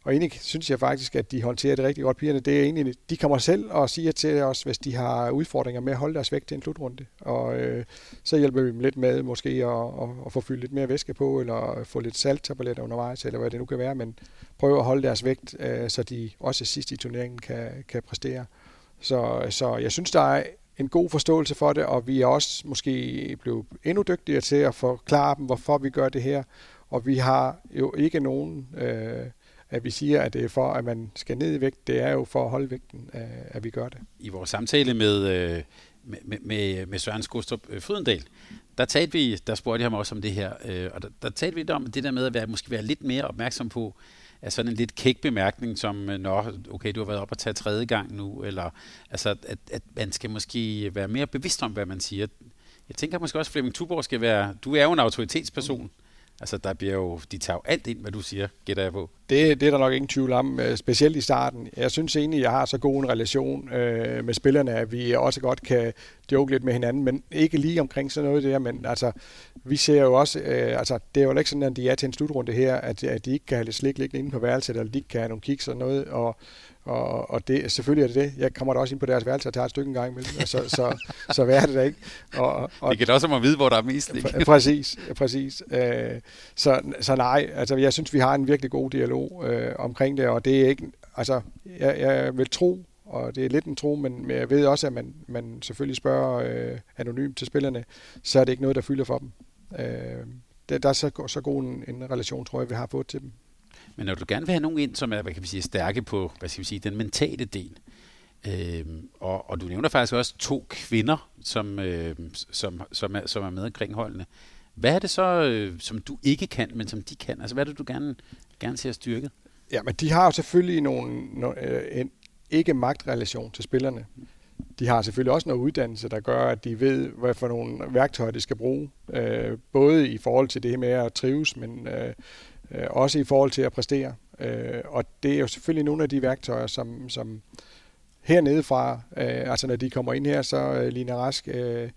og egentlig synes jeg faktisk, at de håndterer det rigtig godt, pigerne. Det er egentlig, de kommer selv og siger til os, hvis de har udfordringer med at holde deres vægt til en slutrunde. Og øh, så hjælper vi dem lidt med måske at, at, at få fyldt lidt mere væske på, eller få lidt salttabletter undervejs, eller hvad det nu kan være, men prøve at holde deres vægt, øh, så de også sidst i turneringen kan, kan præstere. Så, så jeg synes, der er en god forståelse for det, og vi er også måske blevet endnu dygtigere til at forklare dem, hvorfor vi gør det her. Og vi har jo ikke nogen... Øh, at vi siger, at det er for, at man skal ned i vægt. Det er jo for at holde vægten, øh, at vi gør det. I vores samtale med, øh, med, med, med Søren Skostrup øh, Frydendal, der talte vi, der spurgte jeg ham også om det her, og der, der talte vi om det der med at være, måske være lidt mere opmærksom på, er sådan en lidt kæk bemærkning, som, nå, okay, du har været op og tage tredje gang nu, eller altså, at, at man skal måske være mere bevidst om, hvad man siger. Jeg tænker måske også, at Flemming Tuborg skal være, du er jo en autoritetsperson, mm Altså, der bliver jo, de tager jo alt ind, hvad du siger, gætter jeg på. Det, det er der nok ingen tvivl om, øh, specielt i starten. Jeg synes egentlig, jeg har så god en relation øh, med spillerne, at vi også godt kan joke lidt med hinanden, men ikke lige omkring sådan noget der, men altså, vi ser jo også, øh, altså, det er jo ikke sådan, at de er til en slutrunde her, at, at de ikke kan have lidt slik liggende inde på værelset, eller de ikke kan have nogle kiks og noget, og og, og det, selvfølgelig er det det. Jeg kommer da også ind på deres værelse og tager et stykke en gang imellem. Så, så, så, så hvad er det da ikke? Og, og, det kan da også om at vide, hvor der er mest. Ikke? Præcis, præcis. Øh, så, så nej, altså jeg synes, vi har en virkelig god dialog øh, omkring det, og det er ikke, altså jeg, jeg vil tro, og det er lidt en tro, men jeg ved også, at man, man selvfølgelig spørger øh, anonymt til spillerne, så er det ikke noget, der fylder for dem. Øh, der, der er så, så god en, en relation, tror jeg, vi har fået til dem. Men når du gerne vil have nogen ind, som er hvad kan vi sige, stærke på hvad skal vi sige, den mentale del, øh, og, og du nævner faktisk også to kvinder, som, øh, som, som, er, som er med omkring holdene. Hvad er det så, øh, som du ikke kan, men som de kan? Altså, hvad er det, du gerne, gerne ser styrket? Ja, men de har jo selvfølgelig nogle, nogle, øh, en ikke-magtrelation til spillerne. De har selvfølgelig også noget uddannelse, der gør, at de ved, hvad for nogle værktøjer de skal bruge. Øh, både i forhold til det her med at trives, men øh, øh, også i forhold til at præstere. Øh, og det er jo selvfølgelig nogle af de værktøjer, som, som hernede fra, øh, altså når de kommer ind her, så øh, Line Rask øh,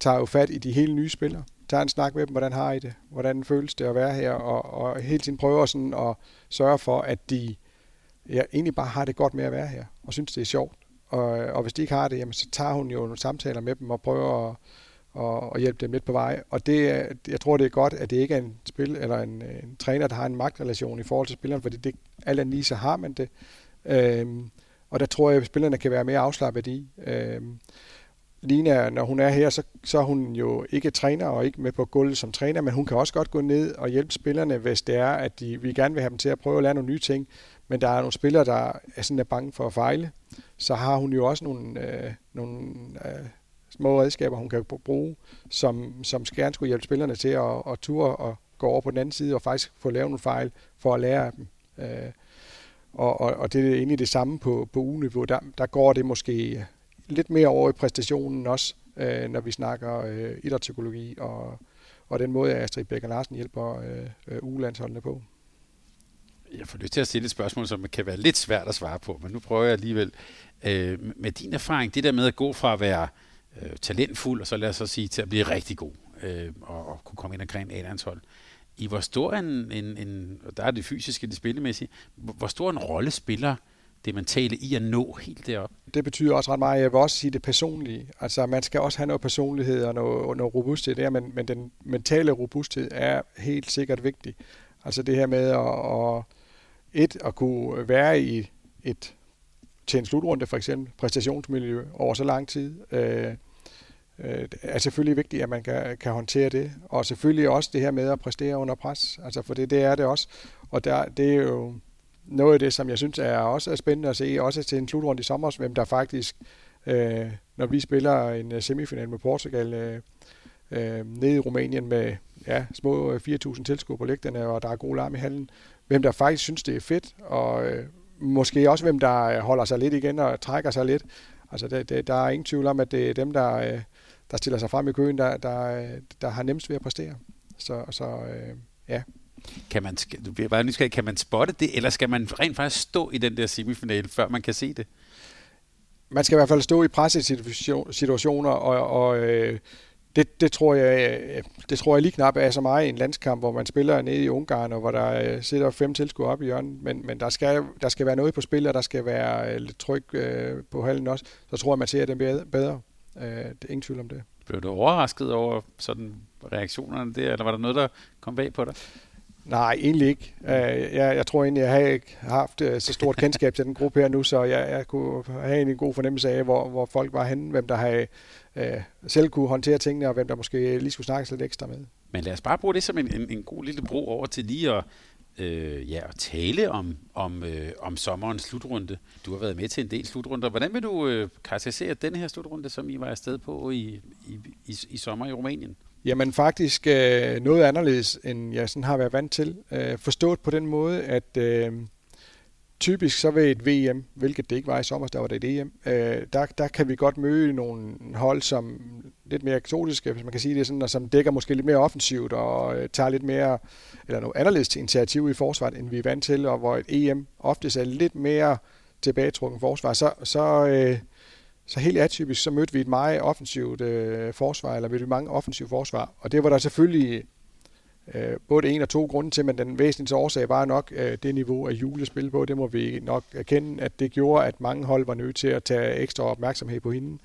tager jo fat i de helt nye spillere, tager en snak med dem, hvordan har I det, hvordan føles det at være her, og, og hele tiden prøver sådan at sørge for, at de ja, egentlig bare har det godt med at være her, og synes det er sjovt. Og, og hvis de ikke har det, jamen, så tager hun jo nogle samtaler med dem og prøver at og, og hjælpe dem lidt på vej. Og det, jeg tror, det er godt, at det ikke er en spil eller en, en træner, der har en magtrelation i forhold til spilleren, fordi det, alt andet lige, så har man det. Øhm, og der tror jeg, at spillerne kan være mere afslappet i. Øhm, Lina, når hun er her, så, så er hun jo ikke træner og ikke med på gulvet som træner, men hun kan også godt gå ned og hjælpe spillerne, hvis det er, at de, vi gerne vil have dem til at prøve at lære nogle nye ting. Men der er nogle spillere, der er sådan er bange for at fejle. Så har hun jo også nogle, øh, nogle øh, små redskaber, hun kan bruge, som, som gerne skulle hjælpe spillerne til at, at ture og gå over på den anden side og faktisk få lavet nogle fejl for at lære af dem. Øh, og, og, og det er egentlig det samme på, på ugeniveau. Der, der går det måske lidt mere over i præstationen også, øh, når vi snakker øh, idrætspsykologi og, og den måde, Astrid Becker Larsen hjælper øh, øh, ugelandsholdene på. Jeg får lyst til at stille et spørgsmål, som kan være lidt svært at svare på, men nu prøver jeg alligevel. Øh, med din erfaring, det der med at gå fra at være øh, talentfuld, og så lad os så sige til at blive rigtig god, øh, og, og kunne komme ind omkring et A-landshold. I hvor stor en, en, en, der er det fysiske, det spillemæssige, hvor stor en rolle spiller det mentale i at nå helt derop? Det betyder også ret meget. Jeg vil også sige det personlige. Altså, man skal også have noget personlighed og noget, noget robusthed der, men, men den mentale robusthed er helt sikkert vigtig. Altså det her med at, at et, at kunne være i et til en slutrunde for eksempel, præstationsmiljø over så lang tid, øh, øh, er selvfølgelig vigtigt, at man kan, kan håndtere det. Og selvfølgelig også det her med at præstere under pres, altså for det, det er det også. Og der, det er jo noget af det, som jeg synes er også er spændende at se, også til en slutrunde i sommer, hvem der faktisk, øh, når vi spiller en øh, semifinal med Portugal, øh, øh, nede i Rumænien med ja, små øh, 4.000 tilskuere på lægterne, og der er god larm i hallen, hvem der faktisk synes, det er fedt, og øh, måske også hvem der holder sig lidt igen og trækker sig lidt. Altså det, det, der er ingen tvivl om, at det er dem, der, øh, der stiller sig frem i køen, der, der, der har nemmest ved at præstere. Så, så øh, ja. Kan man, du bare nysgerrig, kan man spotte det, eller skal man rent faktisk stå i den der semifinale, før man kan se det? Man skal i hvert fald stå i pressesituationer, og, og øh, det, det, tror jeg, det tror jeg lige knap er så meget i en landskamp, hvor man spiller nede i Ungarn, og hvor der øh, sidder fem tilskuere op i hjørnet. Men, men der, skal, der skal være noget på spil, og der skal være øh, lidt tryk øh, på hallen også. Så tror jeg, man ser det bedre. Øh, det er ingen tvivl om det. Blev du overrasket over sådan reaktionerne der, eller var der noget, der kom bag på dig? Nej, egentlig ikke. Jeg, jeg tror egentlig, jeg har ikke haft så stort kendskab til den gruppe her nu, så jeg, jeg kunne have en god fornemmelse af, hvor, hvor folk var henne, hvem der havde øh, selv kunne håndtere tingene, og hvem der måske lige skulle snakke lidt ekstra med. Men lad os bare bruge det som en, en, en god lille bro over til lige at, øh, ja, at tale om, om, øh, om sommerens slutrunde. Du har været med til en del slutrunder. Hvordan vil du øh, karakterisere den her slutrunde, som I var afsted på i, i, i, i sommer i Rumænien? Jamen faktisk øh, noget anderledes, end jeg sådan har været vant til. Øh, forstået på den måde, at øh, typisk så ved et VM, hvilket det ikke var i sommer, der var det et EM, øh, der, der kan vi godt møde nogle hold, som lidt mere eksotiske, hvis man kan sige det sådan, og som dækker måske lidt mere offensivt og øh, tager lidt mere, eller noget anderledes initiativ i forsvaret, end vi er vant til, og hvor et EM oftest er lidt mere tilbagetrukken forsvar, så, så, øh, så helt atypisk, så mødte vi et meget offensivt øh, forsvar, eller mødte vi mange offensive forsvar, og det var der selvfølgelig Øh, både en og to grunde til, men den væsentligste årsag var nok øh, det niveau af julespil på. Det må vi nok erkende, at det gjorde, at mange hold var nødt til at tage ekstra opmærksomhed på hende.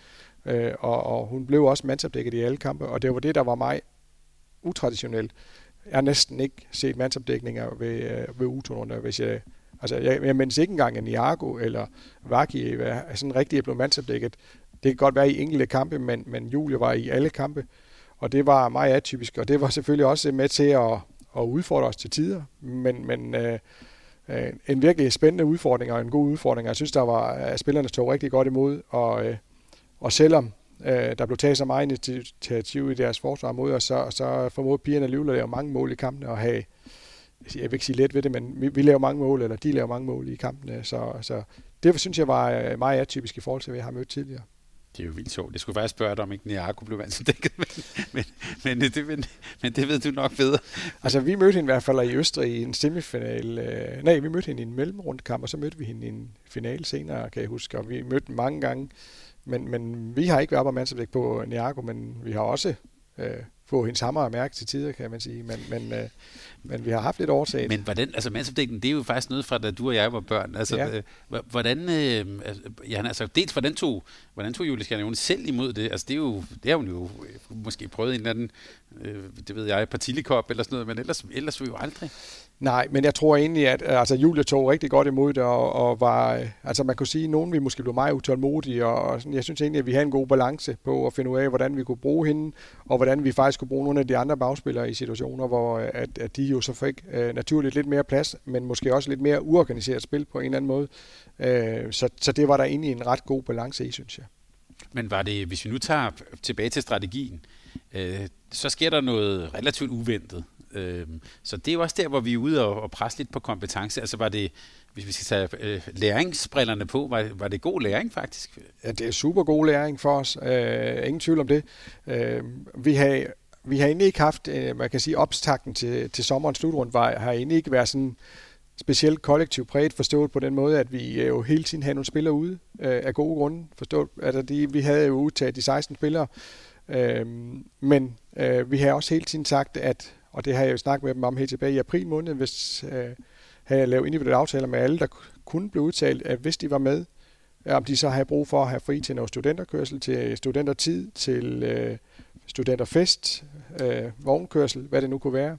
Øh, og, og hun blev også mandsopdækket i alle kampe, og det var det, der var mig utraditionelt. Jeg har næsten ikke set mandsopdækninger ved, øh, ved u hvis jeg Altså, jeg, jeg mindes ikke engang, at Niago eller Vaki øh, er sådan rigtig blevet mandsopdækket. Det kan godt være i enkelte kampe, men, men Julie var i alle kampe. Og det var meget atypisk, og det var selvfølgelig også med til at, at udfordre os til tider. Men, men øh, øh, en virkelig spændende udfordring og en god udfordring. Jeg synes, der var, at spillerne tog rigtig godt imod, og, øh, og selvom øh, der blev taget så meget initiativ i deres forsvar mod os, så, så formåede pigerne alligevel at lave mange mål i kampene og have, jeg vil ikke sige let ved det, men vi, vi laver mange mål, eller de laver mange mål i kampene, så, så det synes jeg var øh, meget atypisk i forhold til, hvad jeg har mødt tidligere. Det er jo vildt sjovt. Jeg skulle faktisk spørge dig, om ikke Niago blev vant til dækket, men, men, men, det, men, men det ved du nok bedre. Altså, vi mødte hende i hvert fald i Østrig i en semifinal. Øh, nej, vi mødte hende i en mellemrundkamp, og så mødte vi hende i en finale senere, kan jeg huske. Og vi mødte mange gange. Men, men vi har ikke været op og på Niago, men vi har også øh, få hendes hammer at mærke til tider, kan man sige. Men, men, øh, men vi har haft lidt overtaget. Men hvordan, altså mandsopdækningen, det er jo faktisk noget fra, da du og jeg var børn. Altså, ja. øh, hvordan, øh, altså, ja, altså, dels hvordan tog, hvordan tog Julie Skjern selv imod det? Altså, det er jo, det har hun jo måske prøvet en eller anden, øh, det ved jeg, partilikop eller sådan noget, men ellers, ellers jo aldrig. Nej, men jeg tror egentlig, at øh, altså, Julia tog rigtig godt imod det, og, og var, øh, altså man kunne sige, at nogen vi måske blev meget utålmodige, og, og sådan, jeg synes egentlig, at vi havde en god balance på at finde ud af, hvordan vi kunne bruge hende, og hvordan vi faktisk kunne bruge nogle af de andre bagspillere i situationer, hvor øh, at, at de jo så fik uh, naturligt lidt mere plads, men måske også lidt mere uorganiseret spil på en eller anden måde. Uh, så, så det var der egentlig en ret god balance i, synes jeg. Men var det, hvis vi nu tager tilbage til strategien, øh, så sker der noget relativt uventet. Øh, så det er jo også der, hvor vi er ude og, og presse lidt på kompetence. Altså var det, hvis vi skal tage øh, læringsbrillerne på, var, var det god læring faktisk? Ja, det er super god læring for os. Øh, ingen tvivl om det. Øh, vi har vi har egentlig ikke haft, øh, man kan sige, opstakten til, til sommerens slutrund var, har egentlig ikke været sådan specielt kollektivt præget, forstået på den måde, at vi øh, jo hele tiden havde nogle spillere ude øh, af gode grunde. Forstået, altså de, vi havde jo udtaget de 16 spillere, øh, men øh, vi har også hele tiden sagt, at og det har jeg jo snakket med dem om helt tilbage i april måned, hvis øh, havde jeg lavet individuelle aftaler med alle, der kunne blive udtalt, at hvis de var med, øh, om de så havde brug for at have fri til noget studenterkørsel, til studentertid, til øh, studenterfest, øh, vognkørsel, hvad det nu kunne være.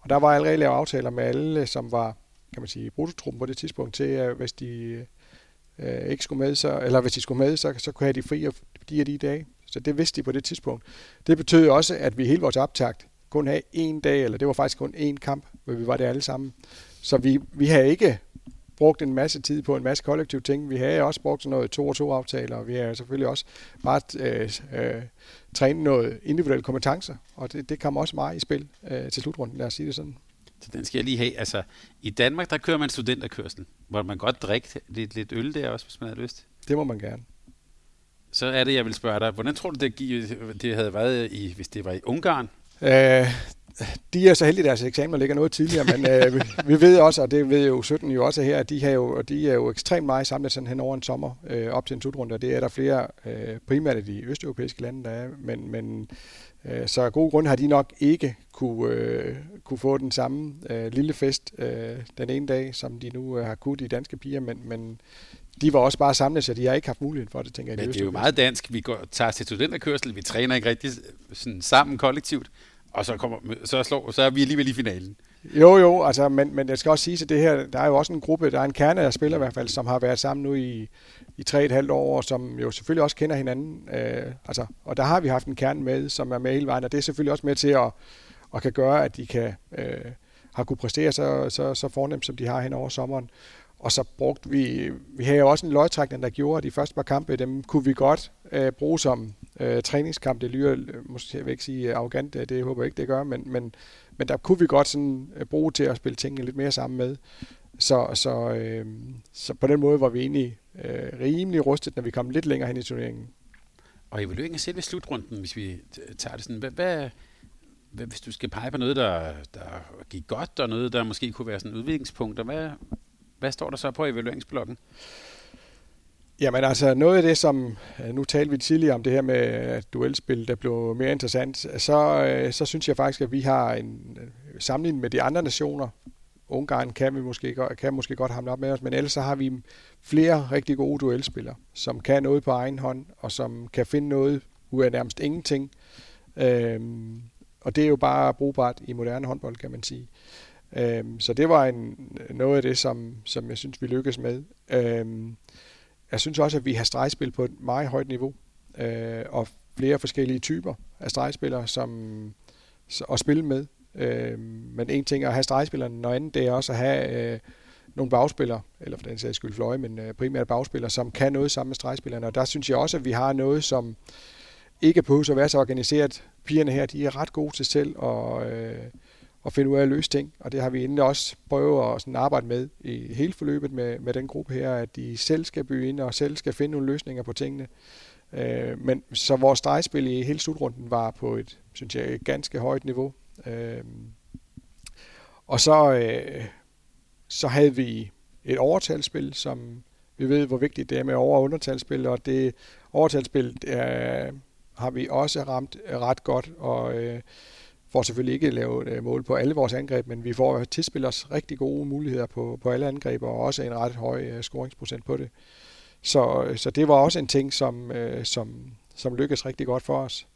Og der var allerede lavet aftaler med alle, som var, kan man sige, brutotruppen på det tidspunkt til, at hvis de øh, ikke skulle med, så, eller hvis de skulle med, så, så kunne have de fri de og de dage. Så det vidste de på det tidspunkt. Det betød også, at vi hele vores optakt kun have en dag, eller det var faktisk kun én kamp, hvor vi var der alle sammen. Så vi, vi havde ikke brugt en masse tid på en masse kollektive ting. Vi havde også brugt sådan noget to og to aftaler, og vi har selvfølgelig også bare øh, øh, trænet noget individuelle kompetencer, og det, det kom også meget i spil øh, til slutrunden, lad os sige det sådan. Så den skal jeg lige have. Altså, i Danmark, der kører man studenterkørsel, hvor man godt drikke lidt, lidt øl der også, hvis man har lyst. Det må man gerne. Så er det, jeg vil spørge dig. Hvordan tror du, det, det havde været, i, hvis det var i Ungarn? Øh, de er så heldige, at deres eksamener ligger noget tidligere, men øh, vi, vi ved også, og det ved jo 17 jo også her, at de, har jo, de er jo ekstremt meget samlet sådan hen over en sommer øh, op til en slutrunde, og det er der flere, øh, primært i de østeuropæiske lande, der er, men, men øh, så af gode grunde har de nok ikke kunne, øh, kunne få den samme øh, lille fest øh, den ene dag, som de nu øh, har kunnet i danske piger, men, men de var også bare samlet, så de har ikke haft mulighed for det, tænker jeg. Men det er jo meget dansk. Vi går, tager til studenterkørsel, vi træner ikke rigtig sådan, sammen kollektivt og så, kommer, så, slår, så er vi alligevel i finalen. Jo, jo, altså, men, men jeg skal også sige, at det her, der er jo også en gruppe, der er en kerne af spillere i hvert fald, som har været sammen nu i, i tre et halvt år, og som jo selvfølgelig også kender hinanden. Øh, altså, og der har vi haft en kerne med, som er med hele vejen, og det er selvfølgelig også med til at, at kan gøre, at de kan øh, har kunne præstere så, så, så fornemt, som de har hen over sommeren. Og så brugte vi, vi havde jo også en løgtrækning, der gjorde, at de første par kampe, dem kunne vi godt øh, bruge som øh, træningskamp. Det lyder, øh, måske jeg vil ikke sige øh, arrogant, øh, det håber jeg ikke, det gør, men, men, men der kunne vi godt sådan bruge til at spille tingene lidt mere sammen med. Så, så, øh, så på den måde var vi egentlig øh, rimelig rustet, når vi kom lidt længere hen i turneringen. Og evalueringen af selve slutrunden, hvis vi tager det sådan, hvad, hvad, hvad, hvis du skal pege på noget, der, der gik godt, og noget, der måske kunne være sådan udviklingspunkter, hvad, hvad står der så på evalueringsblokken? Jamen altså noget af det, som øh, nu talte vi tidligere om det her med duelspil, der blev mere interessant, så, øh, så synes jeg faktisk, at vi har en øh, sammenligning med de andre nationer. Ungarn kan vi måske, kan måske godt hamle op med os, men ellers så har vi flere rigtig gode duelspillere, som kan noget på egen hånd, og som kan finde noget ud af nærmest ingenting. Øhm, og det er jo bare brugbart i moderne håndbold, kan man sige. Øhm, så det var en, noget af det, som, som jeg synes, vi lykkedes med. Øhm, jeg synes også, at vi har stregspil på et meget højt niveau, øh, og flere forskellige typer af stregspillere som, at spille med. Øh, men en ting er at have stregspillerne, noget andet det er også at have øh, nogle bagspillere, eller for den sags skyld fløje, men øh, primært bagspillere, som kan noget sammen med stregspillerne. Og der synes jeg også, at vi har noget, som ikke behøver at være så organiseret. Pigerne her, de er ret gode til selv at, øh, at finde ud af at løse ting. Og det har vi endelig også prøvet at sådan arbejde med i hele forløbet med, med den gruppe her, at de selv skal byde ind og selv skal finde nogle løsninger på tingene. Øh, men så vores stregspil i hele slutrunden var på et, synes jeg, et ganske højt niveau. Øh, og så, øh, så havde vi et overtalsspil, som vi ved, hvor vigtigt det er med over- og undertalsspil, og det overtalsspil øh, har vi også ramt ret godt, og øh, får selvfølgelig ikke lavet øh, mål på alle vores angreb, men vi får tilspillers rigtig gode muligheder på, på alle angreb, og også en ret høj uh, scoringsprocent på det. Så, så det var også en ting, som, som, som lykkedes rigtig godt for os.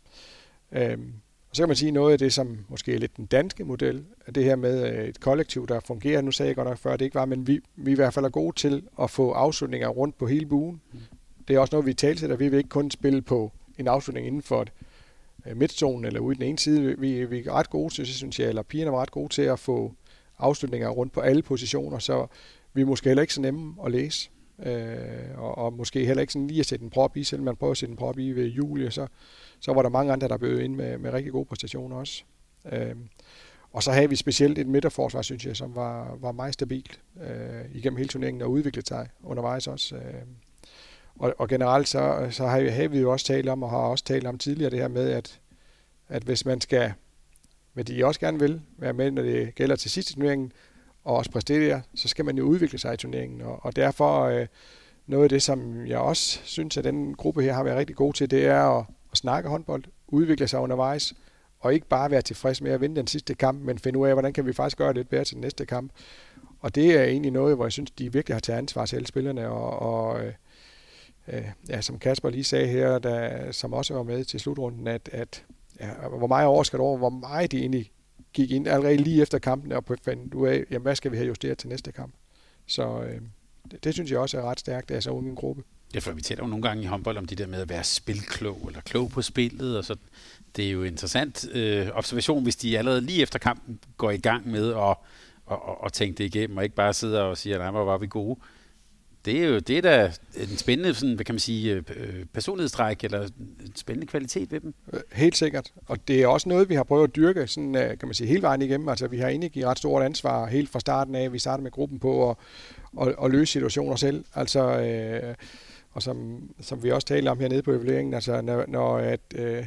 Um, og så kan man sige noget af det, som måske er lidt den danske model, er det her med et kollektiv, der fungerer. Nu sagde jeg godt nok før, at det ikke var, men vi, vi i hvert fald er gode til at få afslutninger rundt på hele buen. Mm. Det er også noget, vi talsætter. Vi vil ikke kun spille på en afslutning inden for et Øh, Øh, midtzonen eller ude i den ene side. Vi, vi er ret gode til, synes jeg, eller pigerne var ret gode til at få afslutninger rundt på alle positioner, så vi er måske heller ikke så nemme at læse. Øh, og, og måske heller ikke sådan lige at sætte en prop i, selvom man prøver at sætte en prop i ved Julie, så, så var der mange andre, der bød ind med, med rigtig gode præstationer også. Øh, og så havde vi specielt et midterforsvar, synes jeg, som var, var meget stabilt øh, igennem hele turneringen og udviklet sig undervejs også. Øh, og, og generelt så, så har, vi, har vi jo også talt om, og har også talt om tidligere det her med, at, at hvis man skal, hvad de også gerne vil, være med, når det gælder til sidste turneringen, og også præstere, så skal man jo udvikle sig i turneringen. Og, og derfor øh, noget af det, som jeg også synes, at den gruppe her har været rigtig god til, det er at, at snakke håndbold, udvikle sig undervejs, og ikke bare være tilfreds med at vinde den sidste kamp, men finde ud af, hvordan kan vi faktisk gøre det lidt bedre til den næste kamp. Og det er egentlig noget, hvor jeg synes, de virkelig har taget ansvar til alle spillerne, og, og øh, øh, ja, som Kasper lige sagde her, der, som også var med til slutrunden, at, at ja, hvor meget overskat over, hvor meget de egentlig gik ind allerede lige efter kampen og fandt ud af, jamen, hvad skal vi have justeret til næste kamp. Så øh, det, det, synes jeg også er ret stærkt, altså uden ung en gruppe. Ja, for vi taler jo nogle gange i håndbold om det der med at være spilklog, eller klog på spillet, og så det er jo interessant øh, observation, hvis de allerede lige efter kampen går i gang med at og, og, og tænke det igennem, og ikke bare sidder og siger, nej, hvor var vi gode det er jo det er da en spændende sådan, hvad kan man sige, øh, personlighedstræk eller en spændende kvalitet ved dem. Øh, helt sikkert. Og det er også noget, vi har prøvet at dyrke sådan, øh, kan man sige, hele vejen igennem. Altså, vi har egentlig givet ret stort ansvar helt fra starten af. Vi startede med gruppen på at, at, at løse situationer selv. Altså, øh, og som, som vi også talte om hernede på evalueringen, altså når, når at, øh,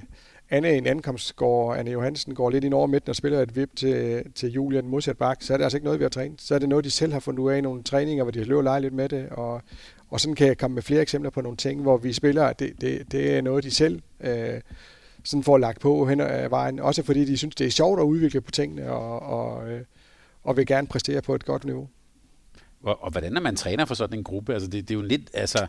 Anne en ankomst går, Anne Johansen går lidt ind over midten og spiller et vip til, til Julian modsat bak, så er det altså ikke noget, vi har trænet. Så er det noget, de selv har fundet ud af i nogle træninger, hvor de har løbet lege lidt med det, og, og sådan kan jeg komme med flere eksempler på nogle ting, hvor vi spiller, det, det, det er noget, de selv øh, sådan får lagt på hen ad vejen. Også fordi de synes, det er sjovt at udvikle på tingene, og, og, øh, og vil gerne præstere på et godt niveau. Og, og hvordan er man træner for sådan en gruppe? Altså det, det er jo lidt, altså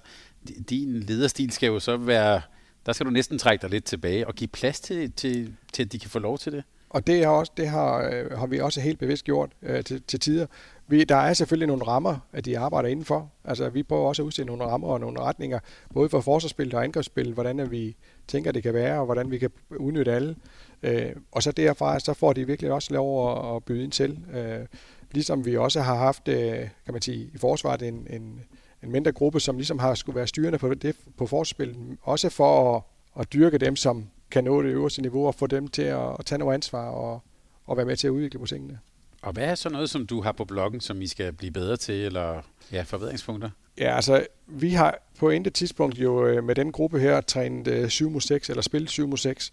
din lederstil skal jo så være der skal du næsten trække dig lidt tilbage og give plads til, til, til at de kan få lov til det. Og det, er også, det har, øh, har vi også helt bevidst gjort øh, til, til tider. Vi, der er selvfølgelig nogle rammer, at de arbejder indenfor. Altså, vi prøver også at udstille nogle rammer og nogle retninger, både for forsvarsspil og angrebsspil, hvordan vi tænker, det kan være, og hvordan vi kan udnytte alle. Øh, og så derfra, så får de virkelig også lov at, at byde ind til. Øh, ligesom vi også har haft, øh, kan man sige, i forsvaret en, en, en mindre gruppe, som ligesom har skulle være styrende på, det, på forspil, også for at, at dyrke dem, som kan nå det øverste niveau, og få dem til at, at tage noget ansvar og, og være med til at udvikle på tingene. Og hvad er så noget, som du har på bloggen, som I skal blive bedre til, eller ja, forbedringspunkter? Ja, altså, vi har på intet tidspunkt jo øh, med den gruppe her trænet 7 mod 6, eller spillet 7 mod 6.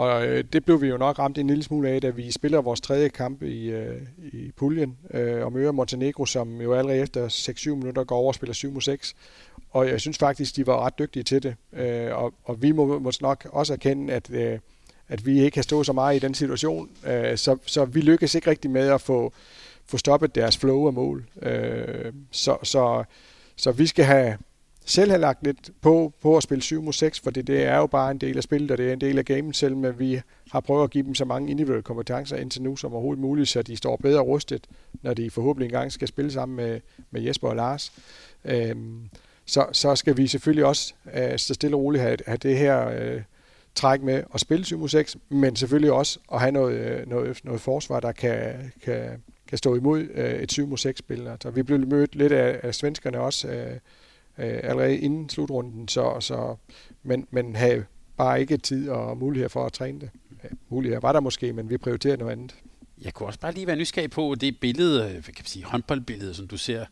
Og øh, det blev vi jo nok ramt en lille smule af, da vi spiller vores tredje kamp i, øh, i puljen øh, og møder Montenegro, som jo allerede efter 6-7 minutter går over og spiller 7 mod 6. Og jeg synes faktisk, de var ret dygtige til det. Øh, og, og vi må måske nok også erkende, at, øh, at vi ikke kan stå så meget i den situation. Øh, så, så vi lykkes ikke rigtig med at få, få stoppet deres flow af mål. Øh, så, så, så vi skal have selv have lagt lidt på, på at spille 7 mod 6, for det er jo bare en del af spillet, og det er en del af gamen selv, men vi har prøvet at give dem så mange individuelle kompetencer indtil nu som overhovedet muligt, så de står bedre rustet, når de forhåbentlig engang skal spille sammen med, med Jesper og Lars. Øhm, så, så skal vi selvfølgelig også øh, så stille og roligt have, have det her øh, træk med at spille 7 mod 6, men selvfølgelig også at have noget, øh, noget, noget forsvar, der kan, kan, kan stå imod øh, et 7 mod 6 spil. Så altså, vi blev mødt lidt af, af svenskerne også, øh, øh, allerede inden slutrunden, så, så, men, men have bare ikke tid og mulighed for at træne det. Muligheder var der måske, men vi prioriterer noget andet. Jeg kunne også bare lige være nysgerrig på det billede, øh, hvad kan man sige, håndboldbillede, som du ser.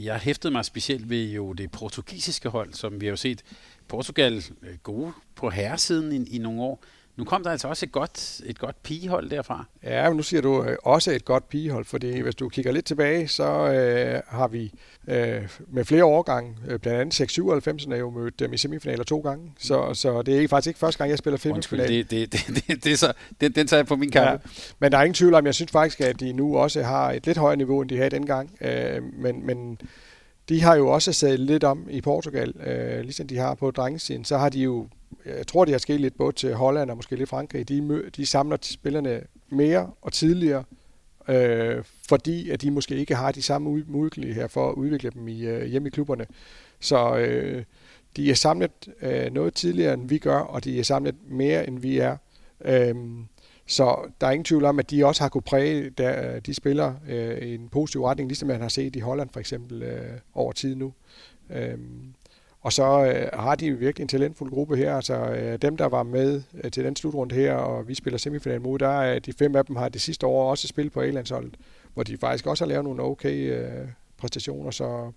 Jeg hæftede mig specielt ved jo det portugisiske hold, som vi har jo set Portugal øh, gode på herresiden i, i nogle år. Nu kom der altså også et godt, et godt pigehold derfra. Ja, men nu siger du øh, også et godt pigehold, fordi hvis du kigger lidt tilbage, så øh, har vi øh, med flere årgange, øh, blandt andet 6-97, er jo mødt dem i semifinaler to gange. Så, så det er faktisk ikke første gang, jeg spiller semifinal. Det, det, det, det, det, er så, den, den tager jeg på min kamp. Ja, men der er ingen tvivl om, jeg synes faktisk, at de nu også har et lidt højere niveau, end de havde dengang. Øh, men, men de har jo også sat lidt om i Portugal, øh, ligesom de har på drengesiden. Så har de jo jeg tror, det har sket lidt både til Holland og måske lidt Frankrig. De, de samler spillerne mere og tidligere, øh, fordi at de måske ikke har de samme muligheder for at udvikle dem i, øh, hjemme i klubberne. Så øh, de er samlet øh, noget tidligere, end vi gør, og de er samlet mere, end vi er. Øh, så der er ingen tvivl om, at de også har kunne præge der, de spillere øh, i en positiv retning, ligesom man har set i Holland for eksempel øh, over tid nu. Øhm, og så øh, har de virkelig en talentfuld gruppe her. Altså øh, dem, der var med øh, til den slutrunde her, og vi spiller semifinalen mod, der er de fem af dem har det sidste år også spillet på A-landsholdet, hvor de faktisk også har lavet nogle okay øh, præstationer. Så,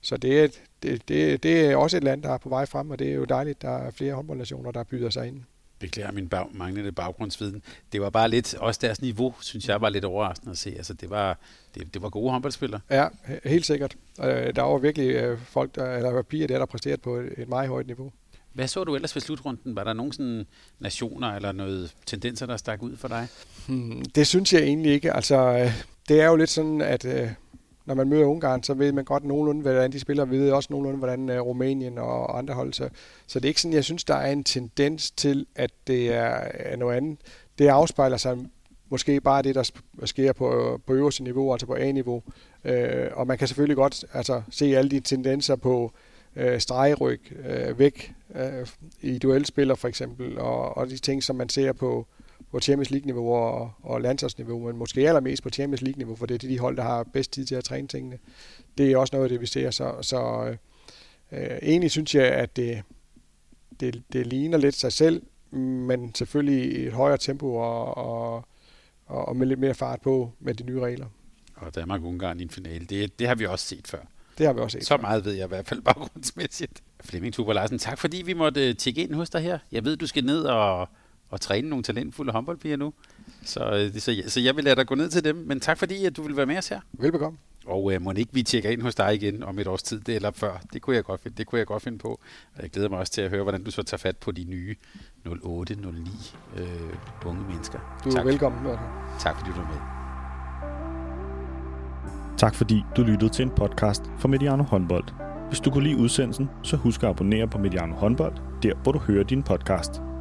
så det, er, det, det, det er også et land, der er på vej frem, og det er jo dejligt, der er flere håndboldnationer, der byder sig ind beklager min bag, manglende baggrundsviden. Det var bare lidt, også deres niveau, synes jeg var lidt overraskende at se. Altså, det var, det, det var gode håndboldspillere. Ja, helt sikkert. Øh, der var virkelig øh, folk, der, eller piger der, der præsterede på et meget højt niveau. Hvad så du ellers ved slutrunden? Var der nogle sådan nationer eller noget tendenser, der stak ud for dig? Hmm, det synes jeg egentlig ikke. Altså, øh, det er jo lidt sådan, at når man møder Ungarn, så ved man godt nogenlunde, hvordan de spiller. Vi ved også nogenlunde, hvordan uh, Rumænien og andre hold. Så, så det er ikke sådan, jeg synes, der er en tendens til, at det er, er noget andet. Det afspejler sig måske bare det, der sker på, øh, på øverste niveau, altså på A-niveau. Uh, og man kan selvfølgelig godt altså, se alle de tendenser på uh, stregryg væk uh, i duelspiller for eksempel, og, og de ting, som man ser på, på Champions League-niveau og, og landsholdsniveau, men måske allermest på Champions League-niveau, for det er de hold, der har bedst tid til at træne tingene. Det er også noget af det, vi ser. Så, så øh, egentlig synes jeg, at det, det, det ligner lidt sig selv, men selvfølgelig i et højere tempo og, og, og med lidt mere fart på med de nye regler. Og Danmark-Ungarn i en finale, det, det har vi også set før. Det har vi også set. Så meget ved jeg i hvert fald [laughs] baggrundsmæssigt. Flemming Tuber Larsen, tak fordi vi måtte tjekke ind hos dig her. Jeg ved, du skal ned og, og træne nogle talentfulde håndboldpiger nu. Så, øh, så, så jeg vil lade dig gå ned til dem. Men tak fordi, at du vil være med os her. Velbekomme. Og øh, må ikke vi tjekker ind hos dig igen om et års tid, det eller før. Det kunne jeg godt finde, det kunne jeg godt finde på. Og jeg glæder mig også til at høre, hvordan du så tager fat på de nye 08-09 øh, unge mennesker. Du er tak. velkommen. Morten. Tak fordi du var med. Tak fordi du lyttede til en podcast fra Mediano Håndbold. Hvis du kunne lide udsendelsen, så husk at abonnere på Mediano Håndbold, der hvor du hører din podcast.